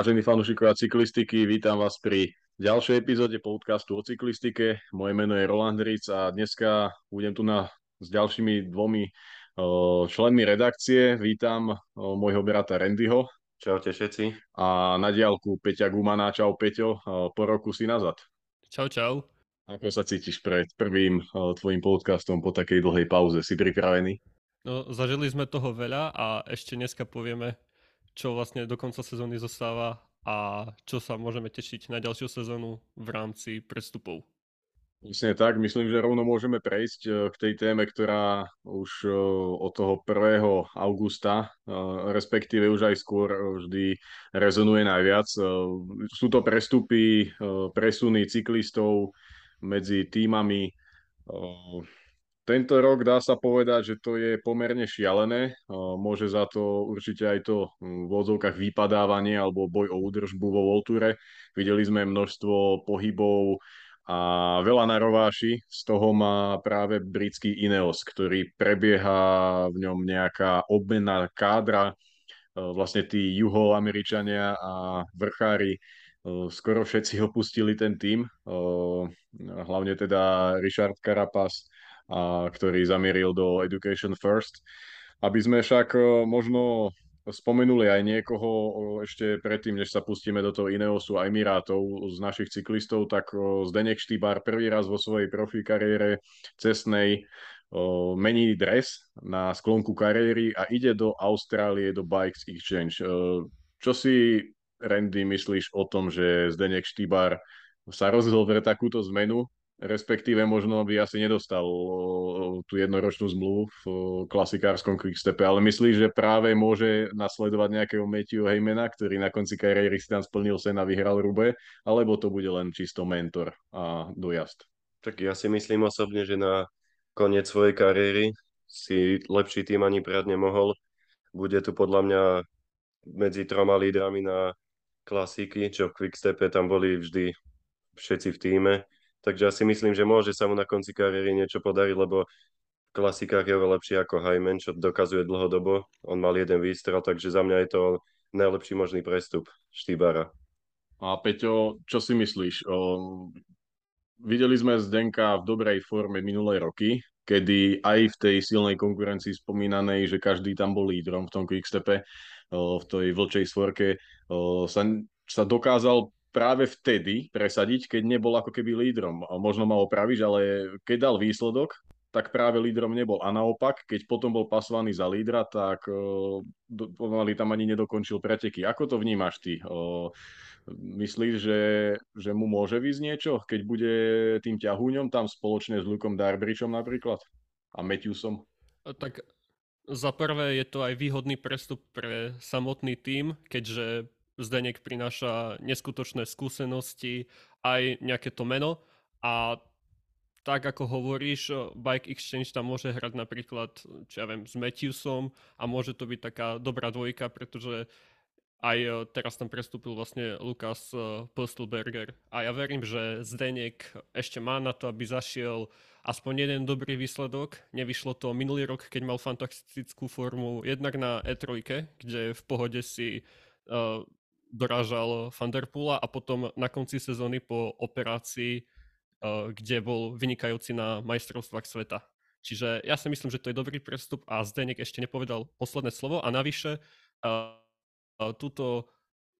Vážení fanúšikovia cyklistiky, vítam vás pri ďalšej epizóde podcastu o cyklistike. Moje meno je Roland Ric a dneska budem tu na, s ďalšími dvomi o, členmi redakcie. Vítam o, môjho brata Randyho. Čaute všetci. A na diálku Peťa Gumana. Čau Peťo, o, po roku si nazad. Čau, čau. Ako sa cítiš pred prvým tvojim podcastom po takej dlhej pauze? Si pripravený? No, zažili sme toho veľa a ešte dneska povieme čo vlastne do konca sezóny zostáva a čo sa môžeme tešiť na ďalšiu sezónu v rámci prestupov. Presne tak, myslím, že rovno môžeme prejsť e, k tej téme, ktorá už e, od toho 1. augusta, e, respektíve už aj skôr vždy rezonuje najviac. Sú to prestupy, presuny cyklistov medzi týmami tento rok dá sa povedať, že to je pomerne šialené. Môže za to určite aj to hm, v odzovkách vypadávanie alebo boj o údržbu vo Volture. Videli sme množstvo pohybov a veľa na rováši. Z toho má práve britský Ineos, ktorý prebieha v ňom nejaká obmena kádra. Vlastne tí juhoameričania a vrchári skoro všetci opustili ten tým. Hlavne teda Richard Carapaz, a ktorý zamieril do Education First. Aby sme však e, možno spomenuli aj niekoho ešte predtým, než sa pustíme do toho Ineosu a Emirátov z našich cyklistov, tak Zdenek Štýbar prvý raz vo svojej profi kariére cestnej mení dres na sklonku kariéry a ide do Austrálie, do Bikes Exchange. Čo si, Randy, myslíš o tom, že Zdenek Štýbar sa rozhodol pre takúto zmenu respektíve možno by asi nedostal tú jednoročnú zmluvu v klasikárskom quickstepe, ale myslíš, že práve môže nasledovať nejakého Matthew Heymana, ktorý na konci kariéry si tam splnil sen a vyhral Rube, alebo to bude len čisto mentor a dojazd? Tak ja si myslím osobne, že na koniec svojej kariéry si lepší tým ani prijať nemohol. Bude tu podľa mňa medzi troma lídrami na klasiky, čo v Quickstepe tam boli vždy všetci v týme Takže ja si myslím, že môže sa mu na konci kariéry niečo podariť, lebo v klasikách je oveľa lepší ako Hyman, čo dokazuje dlhodobo. On mal jeden výstrel, takže za mňa je to najlepší možný prestup Štýbara. A Peťo, čo si myslíš? O, videli sme Zdenka v dobrej forme minulé roky, kedy aj v tej silnej konkurencii spomínanej, že každý tam bol lídrom v tom quickstepe, v tej vlčej svorke, sa, sa dokázal práve vtedy presadiť, keď nebol ako keby lídrom. Možno ma opravíš, ale keď dal výsledok, tak práve lídrom nebol. A naopak, keď potom bol pasovaný za lídra, tak uh, pomaly tam ani nedokončil preteky. Ako to vnímaš ty? Uh, myslíš, že, že mu môže výsť niečo, keď bude tým ťahúňom tam spoločne s Lukom Darbričom napríklad? A Matthewsom? Tak za prvé je to aj výhodný prestup pre samotný tým, keďže Zdenek prináša neskutočné skúsenosti, aj nejaké to meno a tak ako hovoríš, Bike Exchange tam môže hrať napríklad, čo ja viem, s Matthewsom a môže to byť taká dobrá dvojka, pretože aj e, teraz tam prestúpil vlastne Lukas Postelberger a ja verím, že Zdenek ešte má na to, aby zašiel aspoň jeden dobrý výsledok. Nevyšlo to minulý rok, keď mal fantastickú formu jednak na E3, kde v pohode si dorážal Vanderpoola a potom na konci sezóny po operácii, uh, kde bol vynikajúci na majstrovstvách sveta. Čiže ja si myslím, že to je dobrý prestup a Zdenek ešte nepovedal posledné slovo a navyše uh, túto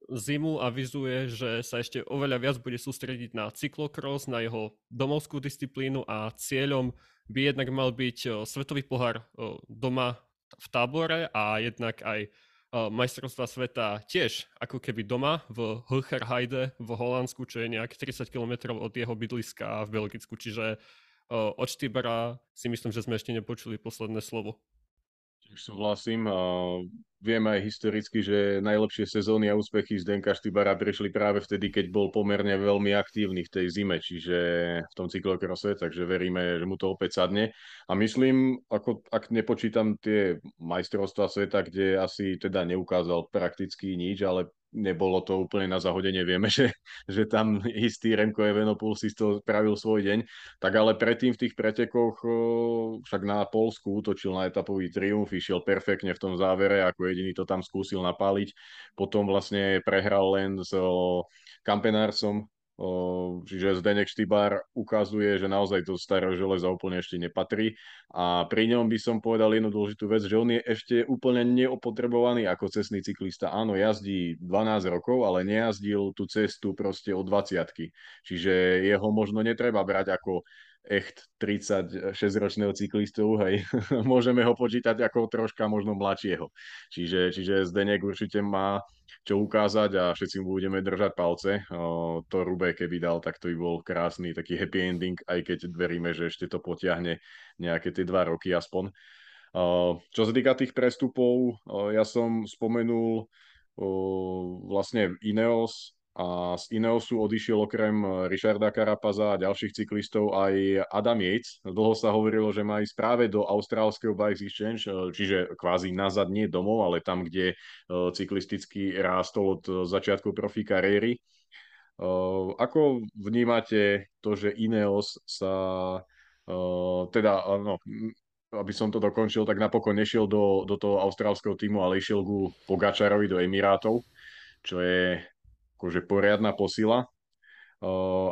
zimu avizuje, že sa ešte oveľa viac bude sústrediť na cyklokros, na jeho domovskú disciplínu a cieľom by jednak mal byť svetový pohár doma v tábore a jednak aj majstrovstva sveta tiež ako keby doma v Hulcherheide v Holandsku, čo je nejak 30 km od jeho bydliska v Belgicku. Čiže od Štýbera si myslím, že sme ešte nepočuli posledné slovo. Súhlasím. Vieme aj historicky, že najlepšie sezóny a úspechy z Denka Štybara prišli práve vtedy, keď bol pomerne veľmi aktívny v tej zime, čiže v tom cyklokrose, takže veríme, že mu to opäť sadne. A myslím, ako, ak nepočítam tie majstrovstvá sveta, kde asi teda neukázal prakticky nič, ale nebolo to úplne na zahodenie. Vieme, že, že tam istý Remko Evenopul si to spravil svoj deň. Tak ale predtým v tých pretekoch však na Polsku útočil na etapový triumf, išiel perfektne v tom závere ako jediný to tam skúsil napáliť. Potom vlastne prehral len s Kampenársom, Čiže Zdenek Štybár ukazuje, že naozaj do starého železa úplne ešte nepatrí. A pri ňom by som povedal jednu dôležitú vec, že on je ešte úplne neopotrebovaný ako cestný cyklista. Áno, jazdí 12 rokov, ale nejazdil tú cestu proste od 20 Čiže jeho možno netreba brať ako echt 36-ročného cyklistu, hej, môžeme ho počítať ako troška možno mladšieho. Čiže, čiže Zdenek určite má čo ukázať a všetci mu budeme držať palce. O, to Rube, keby dal, tak to by bol krásny taký happy ending, aj keď veríme, že ešte to potiahne nejaké tie dva roky aspoň. Čo sa týka tých prestupov, ja som spomenul vlastne Ineos, a z Ineosu odišiel okrem Richarda Karapaza a ďalších cyklistov aj Adam Yates. Dlho sa hovorilo, že má ísť práve do austrálskeho Bike Exchange, čiže kvázi nazad nie domov, ale tam, kde e, cyklisticky rástol od začiatku profi kariéry. Ako vnímate to, že Ineos sa teda, no, aby som to dokončil, tak napokon nešiel do, do toho austrálskeho týmu, ale išiel ku Pogačarovi do Emirátov, čo je akože poriadna posila.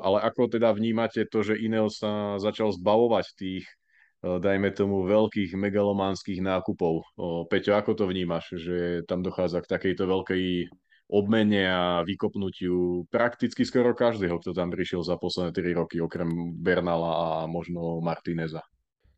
Ale ako teda vnímate to, že Ineos sa začal zbavovať tých, dajme tomu, veľkých megalománskych nákupov? Peťo, ako to vnímaš, že tam dochádza k takejto veľkej obmene a vykopnutiu prakticky skoro každého, kto tam prišiel za posledné 3 roky, okrem Bernala a možno Martineza?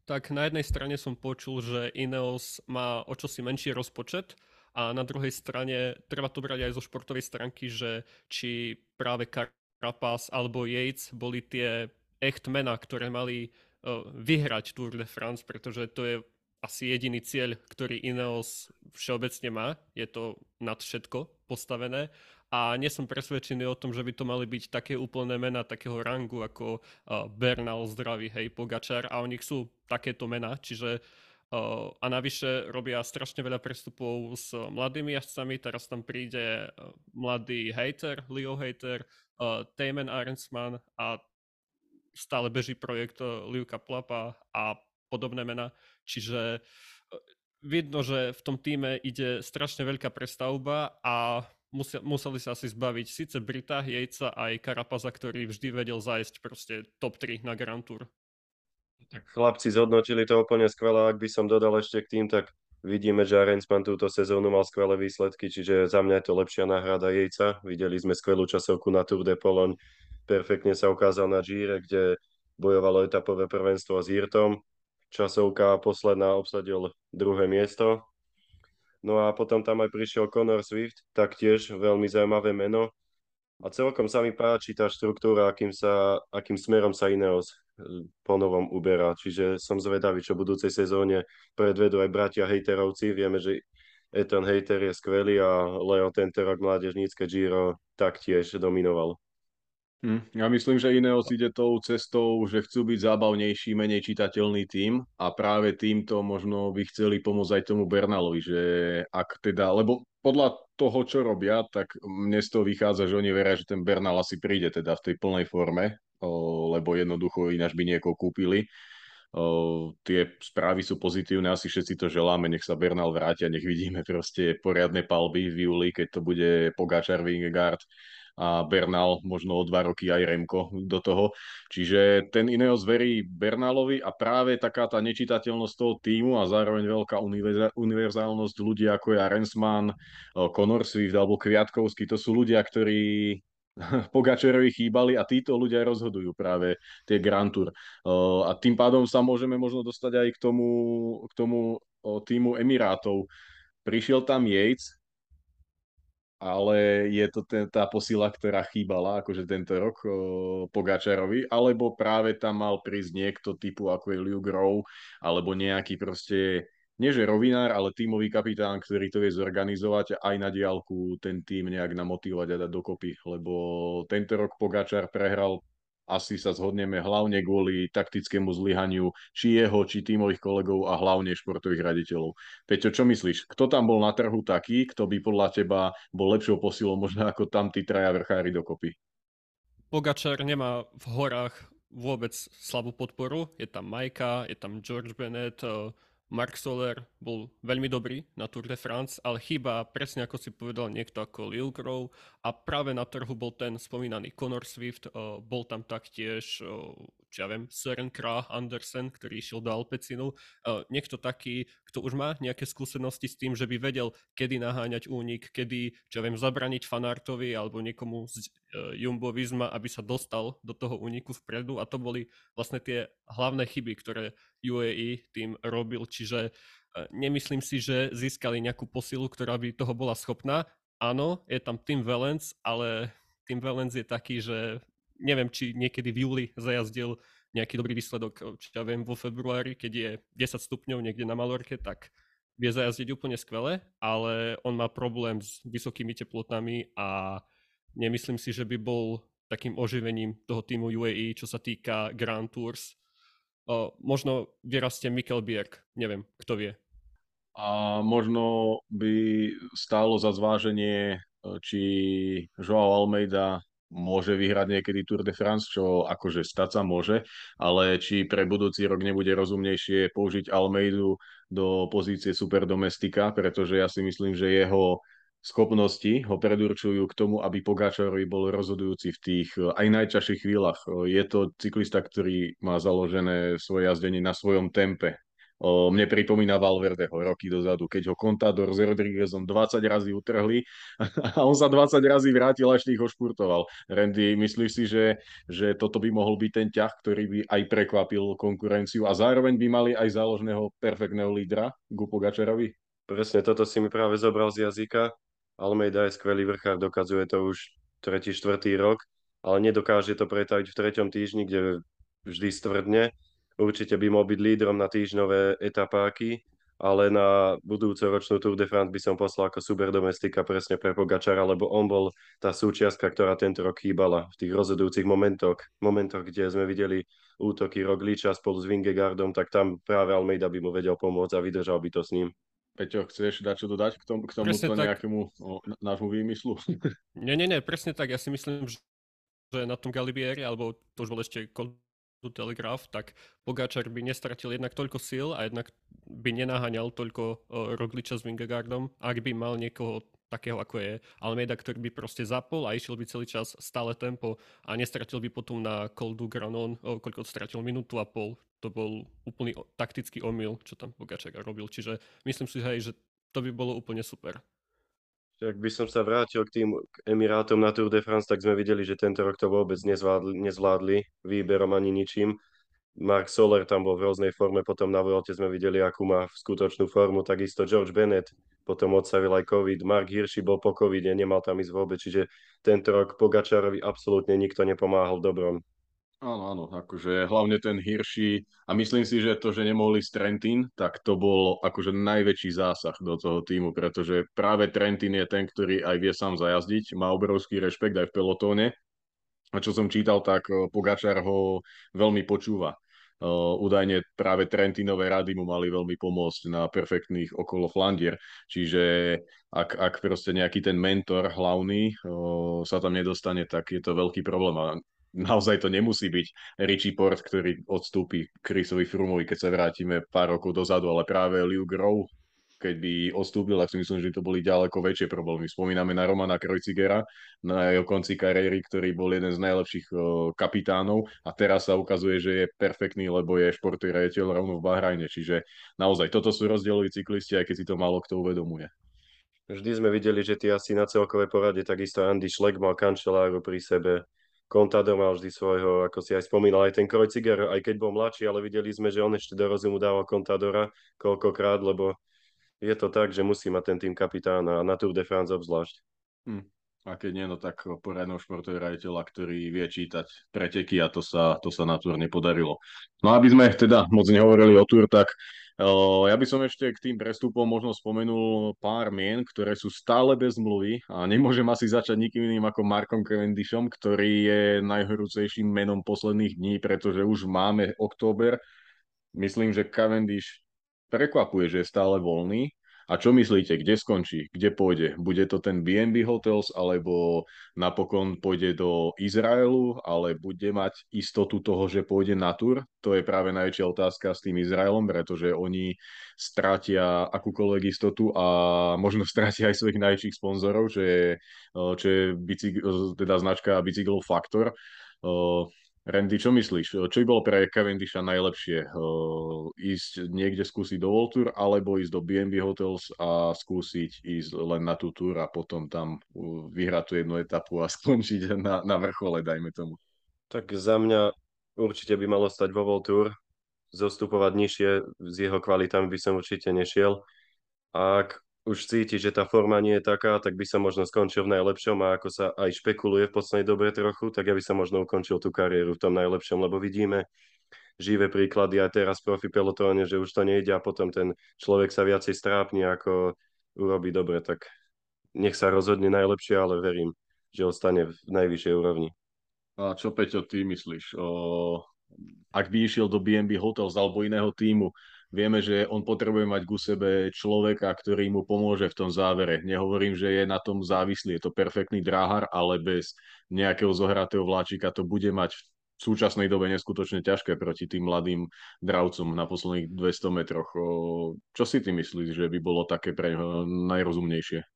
Tak na jednej strane som počul, že Ineos má o čosi menší rozpočet, a na druhej strane treba to brať aj zo športovej stránky, že či práve Carapaz alebo Yates boli tie echt mená, ktoré mali uh, vyhrať Tour de France, pretože to je asi jediný cieľ, ktorý Ineos všeobecne má. Je to nad všetko postavené a nie som presvedčený o tom, že by to mali byť také úplné mená takého rangu ako uh, Bernal, zdravý, hej, Pogačar a oni sú takéto mená, čiže a navyše robia strašne veľa prestupov s mladými jazdcami. Teraz tam príde mladý hater, Leo Hater, uh, Tayman Arensman a stále beží projekt Liuka Plapa a podobné mená. Čiže vidno, že v tom týme ide strašne veľká prestavba a museli sa asi zbaviť síce Brita, Jejca aj Karapaza, ktorý vždy vedel zájsť proste top 3 na Grand Tour. Tak chlapci zhodnotili to úplne skvelé. Ak by som dodal ešte k tým, tak vidíme, že Arensman túto sezónu mal skvelé výsledky, čiže za mňa je to lepšia náhrada Jejca. Videli sme skvelú časovku na Tour de Pologne, perfektne sa ukázal na Gire, kde bojovalo etapové prvenstvo s Jirtom. Časovka posledná obsadil druhé miesto. No a potom tam aj prišiel Conor Swift, taktiež veľmi zaujímavé meno. A celkom sa mi páči tá štruktúra, akým, sa, akým smerom sa Ineos po novom uberá. Čiže som zvedavý, čo v budúcej sezóne predvedú aj bratia hejterovci. Vieme, že Ethan Hater je skvelý a Leo tento rok mládežnícke Giro taktiež dominoval. Hm, ja myslím, že Ineos ide tou cestou, že chcú byť zábavnejší, menej čitateľný tým a práve týmto možno by chceli pomôcť aj tomu Bernalovi, že ak teda, lebo podľa toho, čo robia, tak mne z toho vychádza, že oni veria, že ten Bernal asi príde teda v tej plnej forme lebo jednoducho ináč by niekoho kúpili. Tie správy sú pozitívne, asi všetci to želáme, nech sa Bernal vráti a nech vidíme proste poriadne palby v júli, keď to bude Pogačar, Vingegaard a Bernal, možno o dva roky aj Remko do toho. Čiže ten Ineos verí Bernalovi a práve taká tá nečitateľnosť toho týmu a zároveň veľká univerzálnosť ľudí ako je Arensman, Conor Swift alebo Kviatkovský, to sú ľudia, ktorí Pogačerovi chýbali a títo ľudia rozhodujú práve tie Grand Tour. A tým pádom sa môžeme možno dostať aj k tomu, k tomu týmu Emirátov. Prišiel tam Yates, ale je to ten, tá posila, ktorá chýbala akože tento rok o, Pogačarovi, alebo práve tam mal prísť niekto typu ako je Liu Grove, alebo nejaký proste nie že rovinár, ale tímový kapitán, ktorý to vie zorganizovať aj na diálku ten tým nejak namotivovať a dať dokopy, lebo tento rok Pogačar prehral asi sa zhodneme hlavne kvôli taktickému zlyhaniu či jeho, či tímových kolegov a hlavne športových raditeľov. Peťo, čo myslíš? Kto tam bol na trhu taký, kto by podľa teba bol lepšou posilou možno ako tam tí traja vrchári dokopy? Pogačar nemá v horách vôbec slabú podporu. Je tam Majka, je tam George Bennett, Mark Soler bol veľmi dobrý na Tour de France, ale chýba presne ako si povedal niekto ako Lil Grove a práve na trhu bol ten spomínaný Conor Swift, bol tam taktiež, čo ja viem, Søren Krah Andersen, ktorý išiel do Alpecinu. Niekto taký, kto už má nejaké skúsenosti s tým, že by vedel, kedy naháňať únik, kedy, čo ja viem, zabraniť fanartovi alebo niekomu z Jumbo Visma, aby sa dostal do toho úniku vpredu a to boli vlastne tie hlavné chyby, ktoré UAE tým robil, čiže e, nemyslím si, že získali nejakú posilu, ktorá by toho bola schopná. Áno, je tam Tim Valens, ale Tim Valens je taký, že neviem, či niekedy v júli zajazdil nejaký dobrý výsledok, či ja viem, vo februári, keď je 10 stupňov niekde na Malorke, tak vie zajazdiť úplne skvele, ale on má problém s vysokými teplotami a nemyslím si, že by bol takým oživením toho týmu UAE, čo sa týka Grand Tours. O, možno vyrastie Mikkel Bierk, neviem, kto vie. A možno by stálo za zváženie, či Joao Almeida môže vyhrať niekedy Tour de France, čo akože stať sa môže, ale či pre budúci rok nebude rozumnejšie použiť Almeidu do pozície superdomestika, pretože ja si myslím, že jeho schopnosti ho predurčujú k tomu, aby Pogačarovi bol rozhodujúci v tých aj najťažších chvíľach. Je to cyklista, ktorý má založené svoje jazdenie na svojom tempe O, mne pripomína Valverdeho roky dozadu, keď ho Contador s Rodriguezom 20 razy utrhli a on sa 20 razy vrátil a ešte ich ošpurtoval. Randy, myslíš si, že, že toto by mohol byť ten ťah, ktorý by aj prekvapil konkurenciu a zároveň by mali aj záložného perfektného lídra Gupo Gačerovi? Presne toto si mi práve zobral z jazyka. Almeida je skvelý vrchár, dokazuje to už tretí, štvrtý rok, ale nedokáže to pretaviť v treťom týždni, kde vždy stvrdne Určite by mohol byť lídrom na týždňové etapáky, ale na budúcu ročnú Tour de France by som poslal ako super domestika presne pre Pogačara, lebo on bol tá súčiastka, ktorá tento rok chýbala v tých rozhodujúcich momentoch, momentoch, kde sme videli útoky Rogliča spolu s Vingegardom, tak tam práve Almeida by mu vedel pomôcť a vydržal by to s ním. Peťo, chceš dať čo dodať k, tomu, k tomuto nejakému o, nášmu výmyslu? Nie, nie, nie, presne tak. Ja si myslím, že na tom Galibieri, alebo to už bol ešte Telegraf, tak Pogačar by nestratil jednak toľko síl a jednak by nenaháňal toľko Rogliča s Vingegaardom, ak by mal niekoho takého ako je Almeida, ktorý by proste zapol a išiel by celý čas stále tempo a nestratil by potom na Coldu Granon, koľko stratil minútu a pol. To bol úplný taktický omyl, čo tam Pogačar robil. Čiže myslím si, hej, že to by bolo úplne super. Ak by som sa vrátil k tým Emirátom na Tour de France, tak sme videli, že tento rok to vôbec nezvládli, nezvládli výberom ani ničím. Mark Soler tam bol v rôznej forme, potom na Vuelte sme videli, akú má skutočnú formu, takisto George Bennett, potom odstavil aj COVID, Mark Hirschi bol po covide, nemal tam ísť vôbec, čiže tento rok Pogačarovi absolútne nikto nepomáhal dobrom. Áno, áno, akože hlavne ten Hirši a myslím si, že to, že nemohli z Trentin, tak to bol akože najväčší zásah do toho týmu, pretože práve Trentin je ten, ktorý aj vie sám zajazdiť, má obrovský rešpekt aj v pelotóne a čo som čítal, tak eh, Pogačar ho veľmi počúva. Uh, údajne práve Trentinové rady mu mali veľmi pomôcť na perfektných okolo Flandier, čiže ak, ak proste nejaký ten mentor hlavný uh, sa tam nedostane, tak je to veľký problém. A naozaj to nemusí byť Richie Port, ktorý odstúpi Chrisovi Frumovi, keď sa vrátime pár rokov dozadu, ale práve Liu Grove, keď by odstúpil, tak si myslím, že to boli ďaleko väčšie problémy. Spomíname na Romana Krojcigera na jeho konci kariéry, ktorý bol jeden z najlepších kapitánov a teraz sa ukazuje, že je perfektný, lebo je športový riaditeľ rovno v Bahrajne. Čiže naozaj toto sú rozdieloví cyklisti, aj keď si to málo kto uvedomuje. Vždy sme videli, že ty asi na celkovej porade takisto Andy Schleck mal kanceláru pri sebe Contador mal vždy svojho, ako si aj spomínal, aj ten Krojciger, aj keď bol mladší, ale videli sme, že on ešte do rozumu dával Contadora koľkokrát, lebo je to tak, že musí mať ten tým kapitán a na Tour de France obzvlášť. Hm. A keď nie, no tak poriadného športového raditeľa, ktorý vie čítať preteky a to sa, to sa na Tour nepodarilo. No aby sme teda moc nehovorili o Tour, tak ja by som ešte k tým prestupom možno spomenul pár mien, ktoré sú stále bez zmluvy a nemôžem asi začať nikým iným ako Markom Cavendishom, ktorý je najhorúcejším menom posledných dní, pretože už máme október. Myslím, že Cavendish prekvapuje, že je stále voľný A čo myslíte, kde skončí, kde pôjde? Bude to ten BNB Hotels, alebo napokon pôjde do Izraelu, ale bude mať istotu toho, že pôjde na tur? To je práve najväčšia otázka s tým Izraelom, pretože oni stratia akúkoľvek istotu a možno stratia aj svojich najväčších sponzorov, čo je, čo je bicyk- teda značka bicyklov Factor. Randy, čo myslíš? Čo by bolo pre Cavendisha najlepšie? Ísť niekde skúsiť do World alebo ísť do BNB Hotels a skúsiť ísť len na tú túr a potom tam vyhrať tú jednu etapu a skončiť na, na vrchole, dajme tomu. Tak za mňa určite by malo stať vo World. Zostupovať nižšie s jeho kvalitami by som určite nešiel. Ak už cíti, že tá forma nie je taká, tak by sa možno skončil v najlepšom a ako sa aj špekuluje v poslednej dobe trochu, tak ja by sa možno ukončil tú kariéru v tom najlepšom, lebo vidíme živé príklady aj teraz profi pelotóne, že už to nejde a potom ten človek sa viacej strápni, ako urobí dobre, tak nech sa rozhodne najlepšie, ale verím, že ostane v najvyššej úrovni. A čo Peťo, ty myslíš? O, ak by išiel do BNB Hotels alebo iného týmu, Vieme, že on potrebuje mať ku sebe človeka, ktorý mu pomôže v tom závere. Nehovorím, že je na tom závislý, je to perfektný dráhar, ale bez nejakého zohratého vláčika to bude mať v súčasnej dobe neskutočne ťažké proti tým mladým dravcom na posledných 200 metroch. Čo si ty myslíš, že by bolo také pre najrozumnejšie?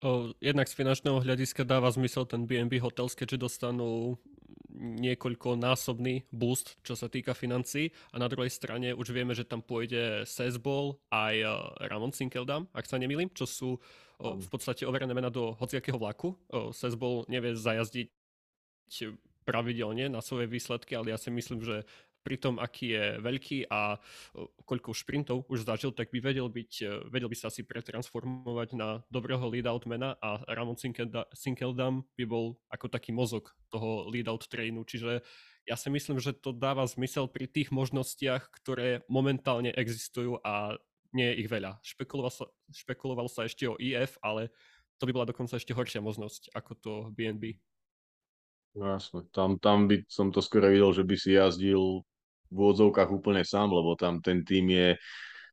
O, jednak z finančného hľadiska dáva zmysel ten BNB Hotels, keďže dostanú niekoľko násobný boost, čo sa týka financí a na druhej strane už vieme, že tam pôjde Sesbol aj uh, Ramon Sinkeldam, ak sa nemýlim, čo sú uh, v podstate overené mena do hociakého vlaku. Sesbol nevie zajazdiť pravidelne na svoje výsledky, ale ja si myslím, že pri tom, aký je veľký a koľko šprintov už zažil, tak by vedel, byť, e, vedel by sa asi pretransformovať na dobrého lead-out mena a Ramon Sinkeldam by bol ako taký mozog toho lead-out trainu, čiže ja si myslím, že to dáva zmysel pri tých možnostiach, ktoré momentálne existujú a nie je ich veľa. Špekuloval sa, špekuloval sa ešte o IF, ale to by bola dokonca ešte horšia možnosť ako to BNB. No jasne, tam, tam by som to skoro videl, že by si jazdil v úvodzovkách úplne sám, lebo tam ten tým je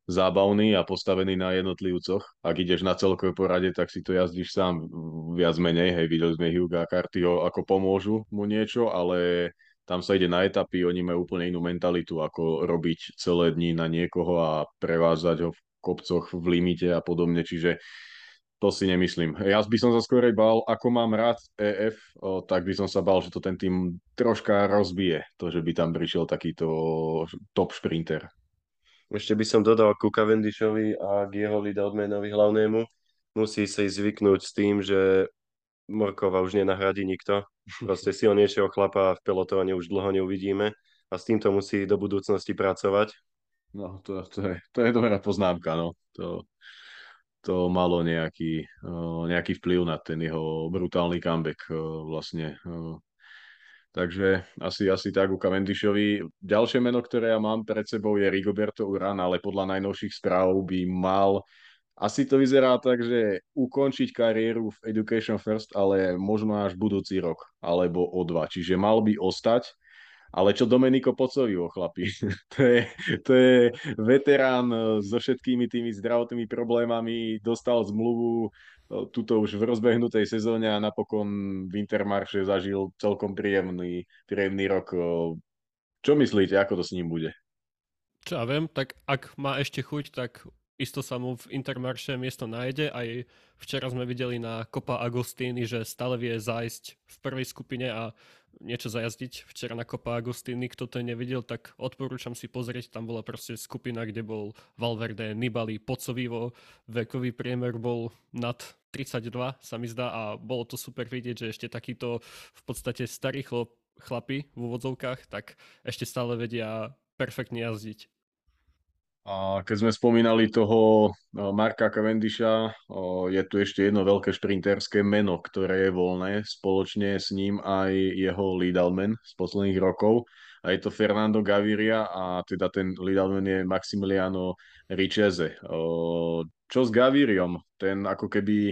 zábavný a postavený na jednotlivcoch. Ak ideš na celkové porade, tak si to jazdíš sám viac menej. Hej, videli sme Hugo a Cartyho, ako pomôžu mu niečo, ale tam sa ide na etapy, oni majú úplne inú mentalitu, ako robiť celé dni na niekoho a prevázať ho v kopcoch v limite a podobne. Čiže to si nemyslím. Ja by som sa skôr bal, ako mám rád EF, o, tak by som sa bal, že to ten tým troška rozbije, to, že by tam prišiel takýto top šprinter. Ešte by som dodal ku Cavendishovi a k jeho leadoutmanovi hlavnému. Musí sa zvyknúť s tým, že Morkova už nenahradí nikto. Proste silnejšieho chlapa v pelotóne už dlho neuvidíme a s týmto musí do budúcnosti pracovať. No, to, to, je, to je dobrá poznámka, no. To, to malo nejaký, nejaký vplyv na ten jeho brutálny comeback vlastne. Takže asi, asi tak u Cavendishovi. Ďalšie meno, ktoré ja mám pred sebou je Rigoberto Uran, ale podľa najnovších správ by mal asi to vyzerá tak, že ukončiť kariéru v Education First, ale možno až budúci rok, alebo o dva. Čiže mal by ostať, ale čo Domenico Pocovivo, chlapi? to, je, to je veterán e, so všetkými tými zdravotnými problémami, dostal zmluvu e, tuto už v rozbehnutej sezóne a napokon v Intermarše zažil celkom príjemný, príjemný rok. E, čo myslíte, ako to s ním bude? Čo ja viem, tak ak má ešte chuť, tak isto sa mu v Intermarše miesto nájde. Aj včera sme videli na Copa Agostini, že stále vie zájsť v prvej skupine a niečo zajazdiť. Včera na Copa Agostini, kto to nevidel, tak odporúčam si pozrieť, tam bola proste skupina, kde bol Valverde, Nibali, Pocovivo, vekový priemer bol nad 32 sa mi zdá a bolo to super vidieť, že ešte takýto v podstate starý chlop, chlapi v úvodzovkách, tak ešte stále vedia perfektne jazdiť. A keď sme spomínali toho Marka Cavendisha, je tu ešte jedno veľké šprinterské meno, ktoré je voľné, spoločne s ním aj jeho leadalman z posledných rokov. A je to Fernando Gaviria a teda ten leadalman je Maximiliano Richeze. Čo s Gaviriom? Ten ako keby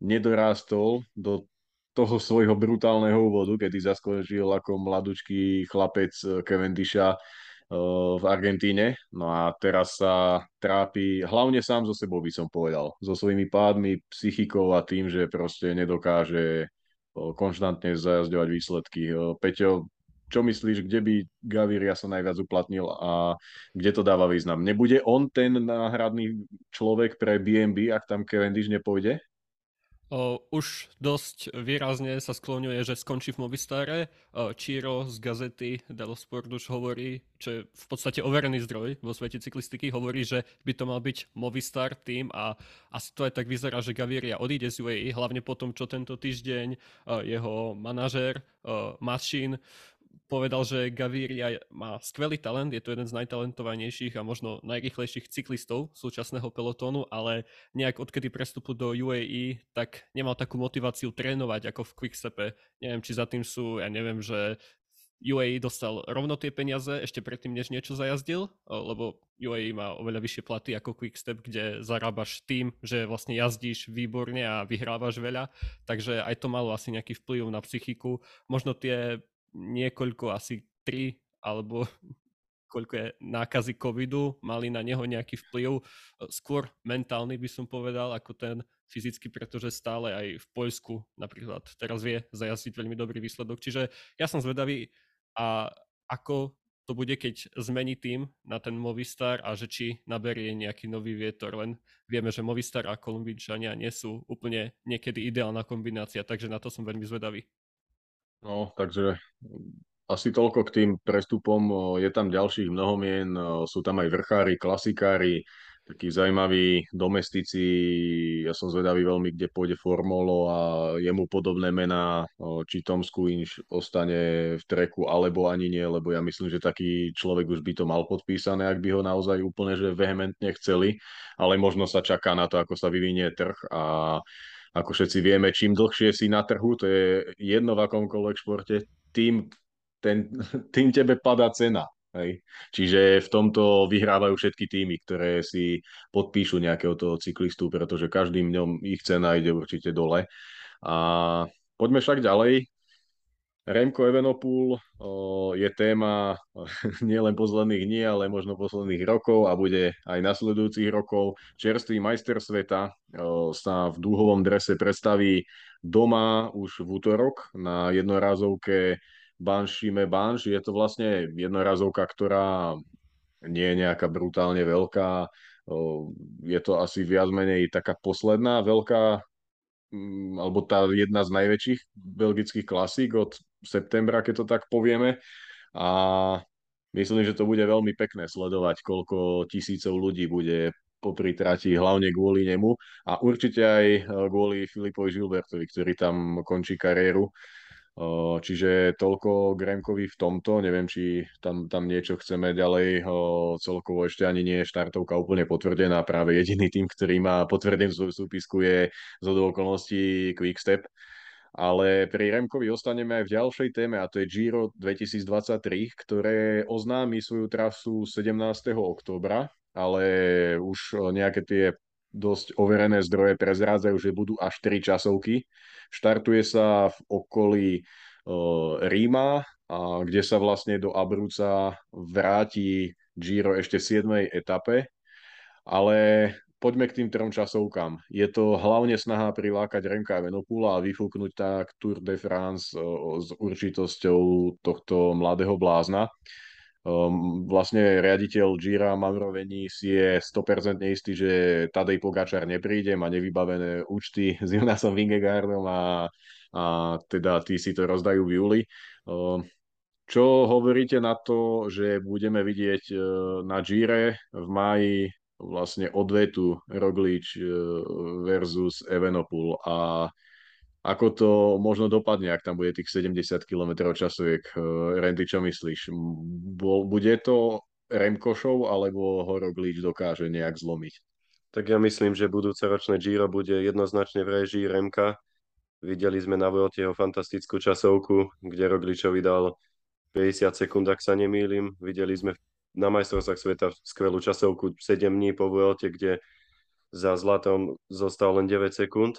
nedorástol do toho svojho brutálneho úvodu, kedy zaskočil ako mladučký chlapec Cavendisha v Argentíne. No a teraz sa trápi hlavne sám so sebou, by som povedal. So svojimi pádmi, psychikou a tým, že proste nedokáže konštantne zajazdovať výsledky. Peťo, čo myslíš, kde by Gaviria sa najviac uplatnil a kde to dáva význam? Nebude on ten náhradný človek pre BNB, ak tam Cavendish nepôjde? Už dosť výrazne sa skloňuje, že skončí v Movistare. O, Číro z gazety Delo Sport už hovorí, čo je v podstate overený zdroj vo svete cyklistiky, hovorí, že by to mal byť Movistar tým a asi to aj tak vyzerá, že Gaviria odíde z UAE, hlavne po tom, čo tento týždeň jeho manažér Mašin povedal, že Gaviria má skvelý talent, je to jeden z najtalentovanejších a možno najrychlejších cyklistov súčasného pelotónu, ale nejak odkedy prestupu do UAE, tak nemal takú motiváciu trénovať ako v Quickstepe. Neviem, či za tým sú, ja neviem, že UAE dostal rovno tie peniaze ešte predtým, než niečo zajazdil, lebo UAE má oveľa vyššie platy ako Quickstep, kde zarábaš tým, že vlastne jazdíš výborne a vyhrávaš veľa, takže aj to malo asi nejaký vplyv na psychiku. Možno tie niekoľko, asi tri alebo koľko je nákazy covidu, mali na neho nejaký vplyv, skôr mentálny by som povedal, ako ten fyzicky, pretože stále aj v Poľsku napríklad teraz vie zajazdiť veľmi dobrý výsledok. Čiže ja som zvedavý, a ako to bude, keď zmení tým na ten Movistar a že či naberie nejaký nový vietor, len vieme, že Movistar a Kolumbíčania nie sú úplne niekedy ideálna kombinácia, takže na to som veľmi zvedavý. No, takže asi toľko k tým prestupom. Je tam ďalších mnohomien, sú tam aj vrchári, klasikári, takí zaujímaví domestici. Ja som zvedavý veľmi, kde pôjde Formolo a jemu podobné mená, či Tom Skuinš ostane v treku, alebo ani nie, lebo ja myslím, že taký človek už by to mal podpísané, ak by ho naozaj úplne že vehementne chceli, ale možno sa čaká na to, ako sa vyvinie trh a ako všetci vieme, čím dlhšie si na trhu, to je jedno v akomkoľvek športe, tým, ten, tým tebe padá cena. Hej. Čiže v tomto vyhrávajú všetky týmy, ktoré si podpíšu nejakého toho cyklistu, pretože každým dňom ich cena ide určite dole. A poďme však ďalej. Remko Evenopul je téma nielen posledných dní, ale možno posledných rokov a bude aj nasledujúcich rokov. Čerstvý majster sveta sa v dúhovom drese predstaví doma už v útorok na jednorázovke Banšime Banš. Je to vlastne jednorázovka, ktorá nie je nejaká brutálne veľká. Je to asi viac menej taká posledná veľká alebo tá jedna z najväčších belgických klasík od septembra, keď to tak povieme. A myslím, že to bude veľmi pekné sledovať, koľko tisícov ľudí bude popri trati, hlavne kvôli nemu a určite aj eh, kvôli Filipovi Žilbertovi, ktorý tam končí kariéru. Čiže toľko Gremkovi v tomto, neviem, či tam, tam niečo chceme ďalej, celkovo ešte ani nie je štartovka úplne potvrdená, práve jediný tým, ktorý má potvrdenú svoju súpisku je z okolností Quickstep. Ale pri Remkovi ostaneme aj v ďalšej téme a to je Giro 2023, ktoré oznámi svoju trasu 17. októbra, ale už nejaké tie dosť overené zdroje prezrádzajú, že budú až 3 časovky. Štartuje sa v okolí Ríma, a kde sa vlastne do Abrúca vráti Giro ešte v 7. etape. Ale poďme k tým trom časovkám. Je to hlavne snaha prilákať Remka Venopula a vyfúknuť tak Tour de France s určitosťou tohto mladého blázna. Um, vlastne riaditeľ Gira Mavrovení si je 100% istý, že Tadej Pogačar nepríde, má nevybavené účty s Jonasom Vingegaardom a, a teda tí si to rozdajú v júli. Um, čo hovoríte na to, že budeme vidieť uh, na Gire v máji vlastne odvetu Roglič uh, versus Evenopul a ako to možno dopadne, ak tam bude tých 70 km časoviek. Randy, čo myslíš? Bude to Remkošov, alebo ho Roglič dokáže nejak zlomiť? Tak ja myslím, že budúce ročné Giro bude jednoznačne v režii Remka. Videli sme na Vuelte jeho fantastickú časovku, kde Rogličovi dal 50 sekúnd, ak sa nemýlim. Videli sme na majstrovstvách sveta skvelú časovku 7 dní po Vuelte, kde za zlatom zostal len 9 sekúnd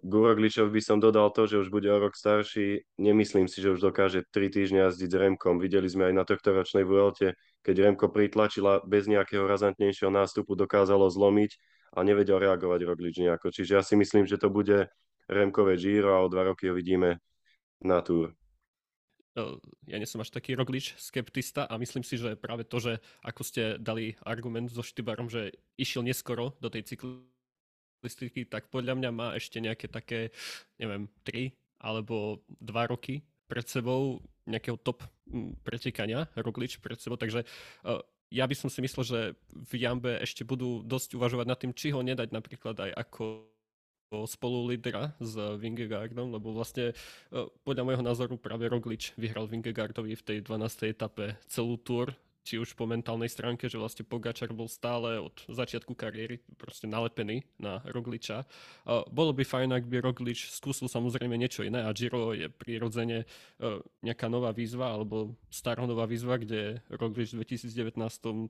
Gurogličov by som dodal to, že už bude o rok starší. Nemyslím si, že už dokáže 3 týždne jazdiť s Remkom. Videli sme aj na tohto ročnej Vuelte, keď Remko pritlačila bez nejakého razantnejšieho nástupu, dokázalo zlomiť a nevedel reagovať Roglič nejako. Čiže ja si myslím, že to bude Remkové Giro a o dva roky ho vidíme na túr ja nie som až taký Roglič skeptista a myslím si, že práve to, že ako ste dali argument so Štybarom, že išiel neskoro do tej cyklistiky, tak podľa mňa má ešte nejaké také, neviem, 3 alebo 2 roky pred sebou nejakého top pretekania Roglič pred sebou, takže ja by som si myslel, že v Jambe ešte budú dosť uvažovať nad tým, či ho nedať napríklad aj ako spolu lídra s Vingegaardom, lebo vlastne e, podľa môjho názoru práve Roglič vyhral Vingegaardovi v tej 12. etape celú túr, či už po mentálnej stránke, že vlastne Pogačar bol stále od začiatku kariéry proste nalepený na Rogliča. Bolo by fajn, ak by Roglič skúsil samozrejme niečo iné a Giro je prirodzene e, nejaká nová výzva alebo staronová výzva, kde Roglič v 2019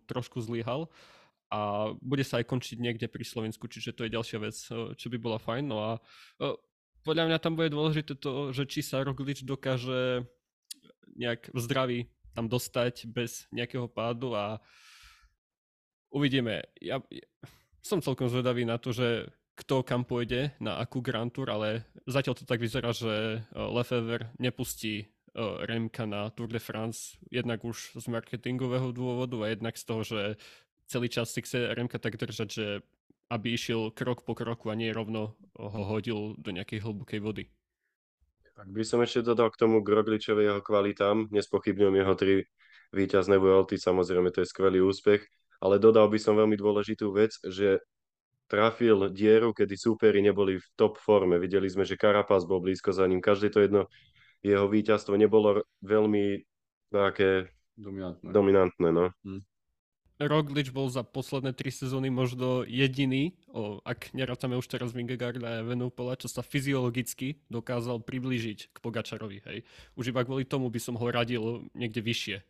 trošku zlyhal a bude sa aj končiť niekde pri Slovensku, čiže to je ďalšia vec, eh, čo by bola fajn. No a eh, podľa mňa tam bude dôležité to, že či sa Roglič dokáže nejak v zdraví tam dostať bez nejakého pádu a uvidíme. Ja, som celkom zvedavý na to, že kto kam pôjde, na akú Grand Tour, ale zatiaľ to tak vyzerá, že eh, Lefever nepustí Remka na Tour de France, jednak už z marketingového dôvodu a jednak z toho, že celý čas si chce Remka tak držať, že aby išiel krok po kroku a nie rovno ho hodil do nejakej hlbokej vody. Tak by som ešte dodal k tomu Grogličovi jeho kvalitám. Nespochybňujem jeho tri víťazné Vuelty, samozrejme to je skvelý úspech, ale dodal by som veľmi dôležitú vec, že trafil dieru, kedy súperi neboli v top forme. Videli sme, že Karapaz bol blízko za ním. Každé to jedno jeho víťazstvo nebolo veľmi také dominantné. dominantné no. Hm. Roglič bol za posledné tri sezóny možno jediný, o, ak nerátame už teraz Vingegaarda a Evenepoela, čo sa fyziologicky dokázal priblížiť k Pogačarovi. Hej. Už iba kvôli tomu by som ho radil niekde vyššie.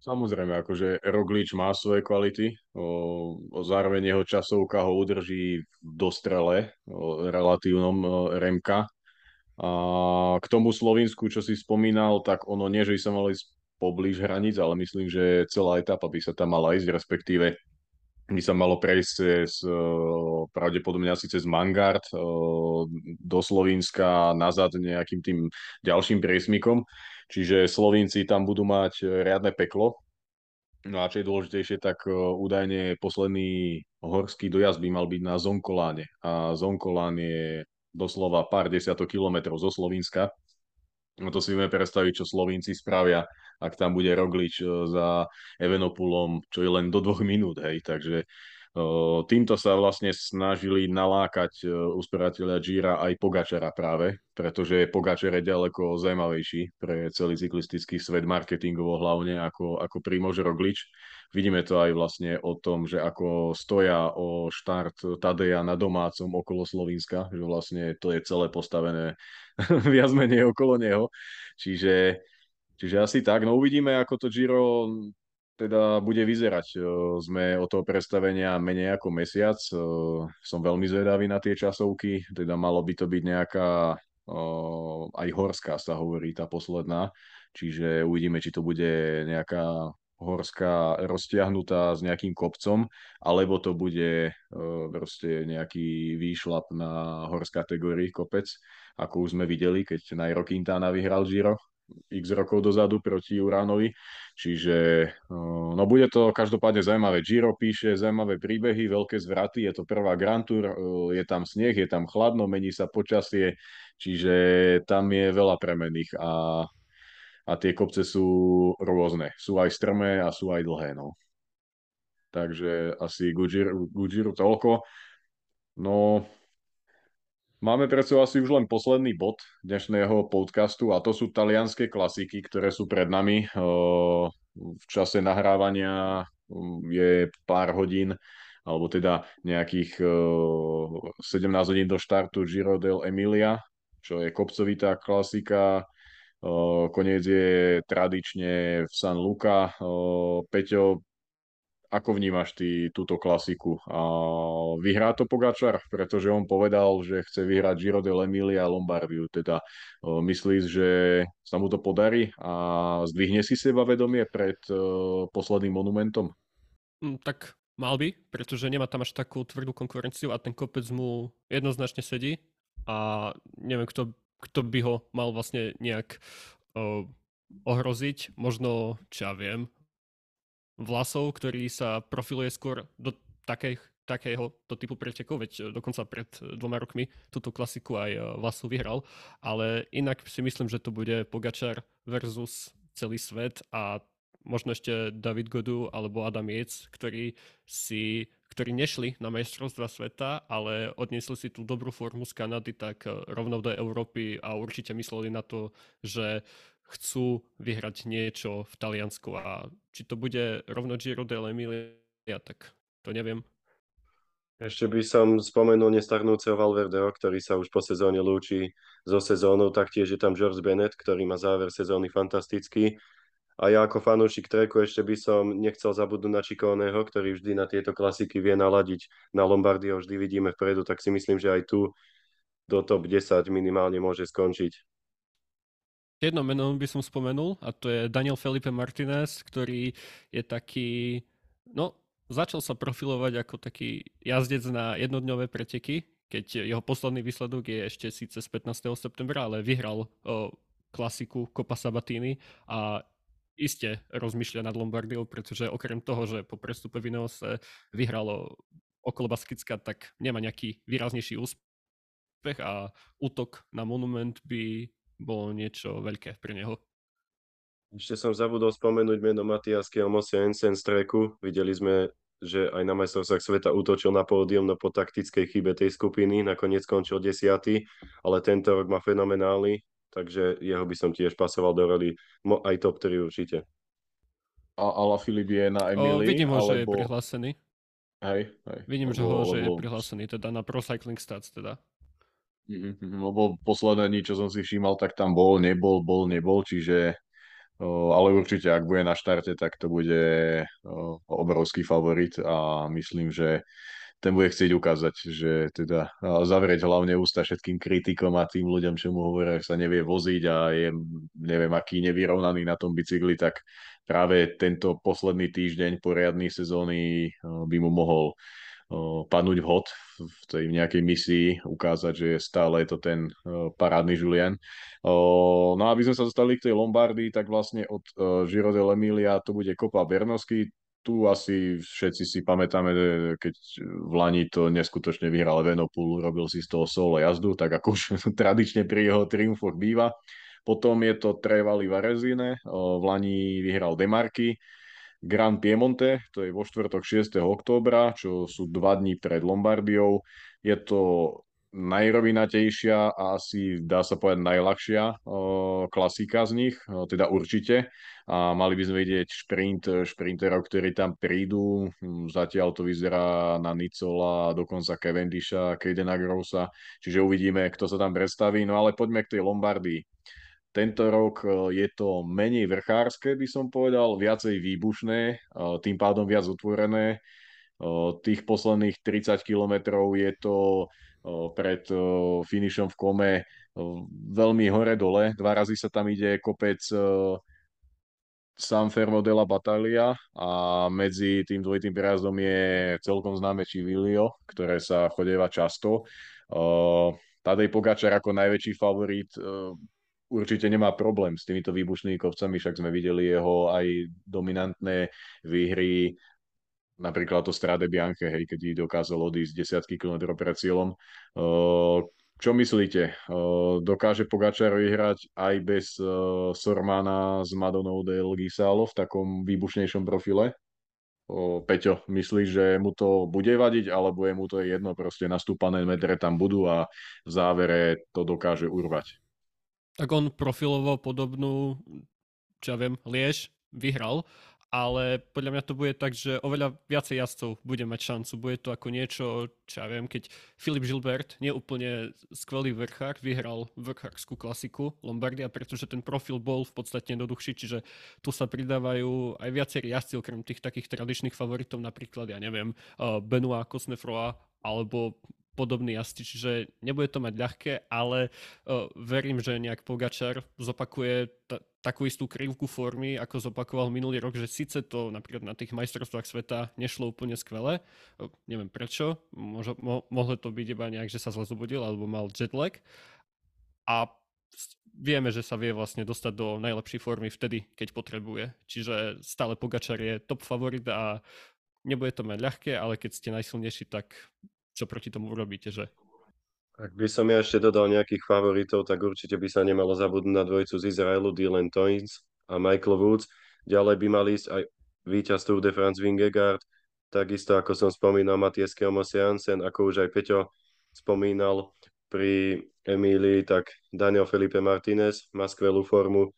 Samozrejme, akože Roglič má svoje kvality, o, o zároveň jeho časovka ho udrží v dostrele, o relatívnom o, Remka. A k tomu Slovensku, čo si spomínal, tak ono nie, že by sa mali poblíž hraníc, ale myslím, že celá etapa by sa tam mala ísť, respektíve by sa malo prejsť cez, e, pravdepodobne asi cez Mangard e, do Slovenska nazad nejakým tým ďalším priesmikom. Čiže Slovinci tam budú mať riadne peklo. No a čo je dôležitejšie, tak e, údajne posledný horský dojazd by mal byť na Zonkoláne. A Zonkolán je doslova pár desiatok kilometrov zo Slovenska. No to si vieme predstaviť, čo Slovinci spravia ak tam bude Roglič e, za Evenopulom, čo je len do dvoch minút, hej, takže Týmto sa vlastne snažili nalákať e, usporiateľia Gira aj Pogačara práve, pretože Pogačar je ďaleko zaujímavejší pre celý cyklistický svet marketingovo hlavne ako, ako Primož Roglič. Vidíme to aj vlastne o tom, že ako stoja o štart Tadeja na domácom okolo Slovenska, že vlastne to je celé postavené viac menej okolo neho. Čiže Čiže asi tak, no uvidíme, ako to Giro teda bude vyzerať. Sme od toho predstavenia menej ako mesiac. Som veľmi zvedavý na tie časovky, teda malo by to byť nejaká aj horská sa hovorí tá posledná, čiže uvidíme, či to bude nejaká horská roztiahnutá s nejakým kopcom, alebo to bude proste nejaký výšlap na horsk kategórii kopec, ako už sme videli, keď Nairo Quintana vyhral Giro x rokov dozadu proti Uránovi. Čiže no bude to každopádne zaujímavé. Giro píše zaujímavé príbehy, veľké zvraty, je to prvá Grand Tour, je tam sneh, je tam chladno, mení sa počasie, čiže tam je veľa premených a, a tie kopce sú rôzne. Sú aj strmé a sú aj dlhé. No. Takže asi Gujiru toľko. No, Máme pred sebou asi už len posledný bod dnešného podcastu a to sú talianské klasiky, ktoré sú pred nami. V čase nahrávania je pár hodín, alebo teda nejakých 17 hodín do štartu Giro del Emilia, čo je kopcovitá klasika. Koniec je tradične v San Luca. Peťo, ako vnímaš ty túto klasiku? A vyhrá to Pogačar, pretože on povedal, že chce vyhrať Giro dell'Emilia a Lombardiu. Teda myslíš, že sa mu to podarí a zdvihne si seba vedomie pred posledným monumentom? Mm, tak mal by, pretože nemá tam až takú tvrdú konkurenciu a ten kopec mu jednoznačne sedí a neviem, kto, kto by ho mal vlastne nejak uh, ohroziť. Možno, čo ja viem, vlasov, ktorý sa profiluje skôr do takej, takého typu pretekov, veď dokonca pred dvoma rokmi túto klasiku aj Vlasov vyhral, ale inak si myslím, že to bude Pogačar versus celý svet a možno ešte David Godu alebo Adam Yates, ktorí si ktorí nešli na majstrovstva sveta, ale odniesli si tú dobrú formu z Kanady, tak rovno do Európy a určite mysleli na to, že chcú vyhrať niečo v Taliansku a či to bude rovno Giro dell'Emilia, tak to neviem. Ešte by som spomenul nestarnúceho Valverdeho, ktorý sa už po sezóne lúči so sezónou, taktiež je tam George Bennett, ktorý má záver sezóny fantastický. A ja ako fanúšik treku ešte by som nechcel zabudnúť na Čikóneho, ktorý vždy na tieto klasiky vie naladiť. Na Lombardii vždy vidíme vpredu, tak si myslím, že aj tu do top 10 minimálne môže skončiť. Jedno meno by som spomenul a to je Daniel Felipe Martinez, ktorý je taký, no začal sa profilovať ako taký jazdec na jednodňové preteky, keď jeho posledný výsledok je ešte síce z 15. septembra, ale vyhral o, klasiku Copa Sabatini a iste rozmýšľa nad Lombardiou, pretože okrem toho, že po prestupe Vinose vyhralo okolo Baskicka, tak nemá nejaký výraznejší úspech a útok na monument by bolo niečo veľké pre neho. Ešte som zabudol spomenúť meno Matias Kielmose Ensen z treku. Videli sme, že aj na majstrovstvách sveta útočil na pódium, no po taktickej chybe tej skupiny nakoniec skončil desiatý, ale tento rok má fenomenálny, takže jeho by som tiež pasoval do roli aj top 3 určite. A Ala Filip je na Emily, vidím ho, alebo... že je prihlásený. Hej, hej. Vidím, že ho, že je prihlásený, teda na Pro Cycling Stats, teda. Mm-hmm, lebo posledné čo som si všímal, tak tam bol, nebol, bol, nebol, čiže ale určite, ak bude na štarte, tak to bude obrovský favorit a myslím, že ten bude chcieť ukázať, že teda zavrieť hlavne ústa všetkým kritikom a tým ľuďom, čo mu hovoria, že sa nevie voziť a je, neviem, aký nevyrovnaný na tom bicykli, tak práve tento posledný týždeň poriadnej sezóny by mu mohol padnúť vhod v tej nejakej misii, ukázať, že stále je to ten parádny Julian. No a aby sme sa dostali k tej Lombardii, tak vlastne od Giro dell'Emilia to bude Kopa Bernosky, tu asi všetci si pamätáme, keď v Lani to neskutočne vyhral Venopul, robil si z toho solo jazdu, tak ako už tradične pri jeho triumfoch býva. Potom je to Trevali Varezine, v Lani vyhral Demarky, Grand Piemonte, to je vo štvrtok 6. októbra, čo sú dva dní pred Lombardiou. Je to najrovinatejšia a asi dá sa povedať najľahšia klasika z nich, teda určite. A mali by sme vidieť šprint šprinterov, ktorí tam prídu. Hm, zatiaľ to vyzerá na Nicola, dokonca Cavendisha, Kadena Grossa, čiže uvidíme, kto sa tam predstaví. No ale poďme k tej Lombardii. Tento rok e, je to menej vrchárske, by som povedal, viacej výbušné, e, tým pádom viac otvorené. E, tých posledných 30 kilometrov je to pred finišom v kome veľmi hore-dole. Dva razy sa tam ide kopec San Fermo della Battaglia a medzi tým dvojitým prejazdom je celkom známe Civilio, ktoré sa chodeva často. Tadej Pogačar ako najväčší favorit určite nemá problém s týmito výbušnými kopcami, však sme videli jeho aj dominantné výhry, napríklad to Strade Bianche, hej, keď dokázal odísť desiatky kilometrov pred cieľom. Čo myslíte? Dokáže Pogačar vyhrať aj bez Sormana s Madonou del Gisalo v takom výbušnejšom profile? Peťo, myslíš, že mu to bude vadiť, alebo je mu to jedno, proste nastúpané metre tam budú a v závere to dokáže urvať? Tak on profiloval podobnú, čo ja viem, Liež vyhral ale podľa mňa to bude tak, že oveľa viacej jazdcov bude mať šancu. Bude to ako niečo, čo ja viem, keď Filip Gilbert, nie úplne skvelý vrchák, vyhral vrchákskú klasiku Lombardia, pretože ten profil bol v podstate jednoduchší, čiže tu sa pridávajú aj viacerí jazdci, okrem tých takých tradičných favoritov, napríklad, ja neviem, Benoit Cosnefroa alebo podobný jazdci, čiže nebude to mať ľahké, ale uh, verím, že nejak Pogačar zopakuje t- takú istú krivku formy, ako zopakoval minulý rok, že síce to napríklad na tých majstrovstvách sveta nešlo úplne skvele, uh, neviem prečo, Možno, mo- mohlo to byť iba nejak, že sa zle zobudil alebo mal jetlag a vieme, že sa vie vlastne dostať do najlepšej formy vtedy, keď potrebuje. Čiže stále Pogačar je top favorit a nebude to mať ľahké, ale keď ste najsilnejší, tak čo proti tomu urobíte, že? Ak by som ja ešte dodal nejakých favoritov, tak určite by sa nemalo zabudnúť na dvojicu z Izraelu, Dylan Toynes a Michael Woods. Ďalej by mali ísť aj víťaz Tour de France Vingegaard, takisto ako som spomínal Matias Kelmos Jansen, ako už aj Peťo spomínal pri Emílii, tak Daniel Felipe Martinez má skvelú formu.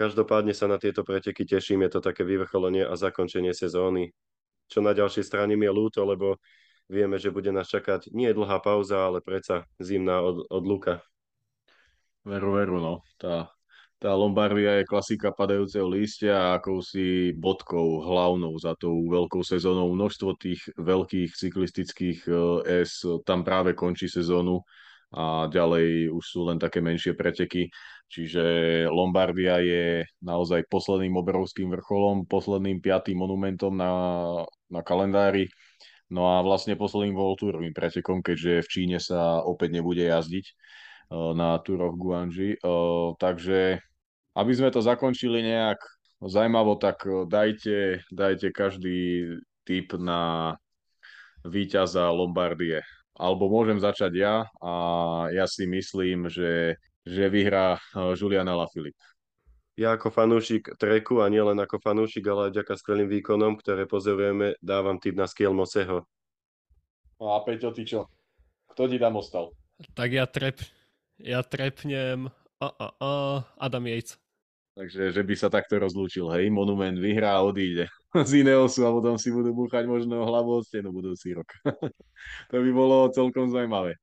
Každopádne sa na tieto preteky teším, je to také vyvrcholenie a zakončenie sezóny. Čo na ďalšej strane mi je ľúto, lebo vieme, že bude nás čakať nie dlhá pauza, ale predsa zimná od, od Luka. Veru, veru, no. Tá, tá Lombardia je klasika padajúceho lístia akousi bodkou hlavnou za tou veľkou sezónou. Množstvo tých veľkých cyklistických eh, S tam práve končí sezónu a ďalej už sú len také menšie preteky. Čiže Lombardia je naozaj posledným obrovským vrcholom, posledným piatým monumentom na, na kalendári No a vlastne posledným Voltúrovým pretekom, keďže v Číne sa opäť nebude jazdiť uh, na Turoch Guangxi. Uh, takže aby sme to zakončili nejak zaujímavo, tak uh, dajte, dajte každý tip na víťaza Lombardie. Alebo môžem začať ja a ja si myslím, že, že vyhrá Julian Alaphilippe ja ako fanúšik treku a nielen ako fanúšik, ale aj vďaka skvelým výkonom, ktoré pozorujeme, dávam tip na Skiel Moseho. No a Peťo, ty čo? Kto ti tam ostal? Tak ja, trep, ja trepnem a, a, a, Adam Yates. Takže, že by sa takto rozlúčil, hej, Monument vyhrá a odíde z Ineosu a potom si budú búchať možno hlavu od stenu budúci rok. to by bolo celkom zaujímavé.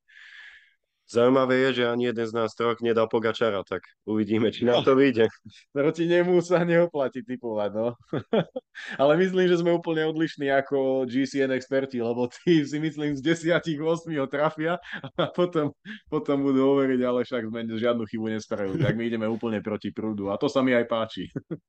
Zaujímavé je, že ani jeden z nás troch nedal Pogačara, tak uvidíme, či nám to vyjde. Proti nemu sa neoplatí typovať, no. Ale myslím, že sme úplne odlišní ako GCN experti, lebo tí si myslím z desiatich 8 ho trafia a potom, potom budú overiť, ale však sme žiadnu chybu nespravili. Tak my ideme úplne proti prúdu a to sa mi aj páči.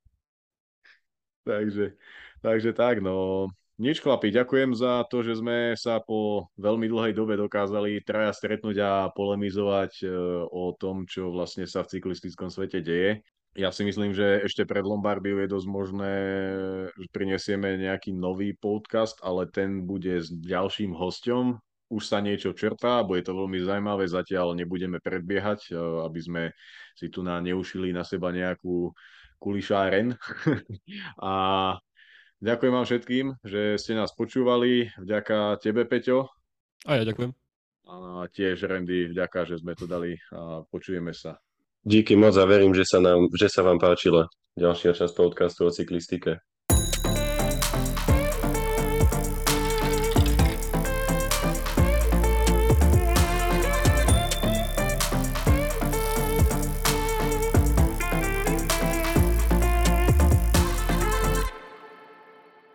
takže, takže tak, no. Nič chlapi, ďakujem za to, že sme sa po veľmi dlhej dobe dokázali traja stretnúť a polemizovať e, o tom, čo vlastne sa v cyklistickom svete deje. Ja si myslím, že ešte pred Lombardiou je dosť možné, že prinesieme nejaký nový podcast, ale ten bude s ďalším hostom. Už sa niečo čerpá, bude to veľmi zaujímavé, zatiaľ nebudeme predbiehať, e, aby sme si tu na neušili na seba nejakú kulišáren. a Ďakujem vám všetkým, že ste nás počúvali. Vďaka tebe, Peťo. A ja ďakujem. A tiež, Randy, vďaka, že sme to dali a počujeme sa. Díky moc a verím, že sa, nám, že sa vám páčila ďalšia časť podcastu o cyklistike.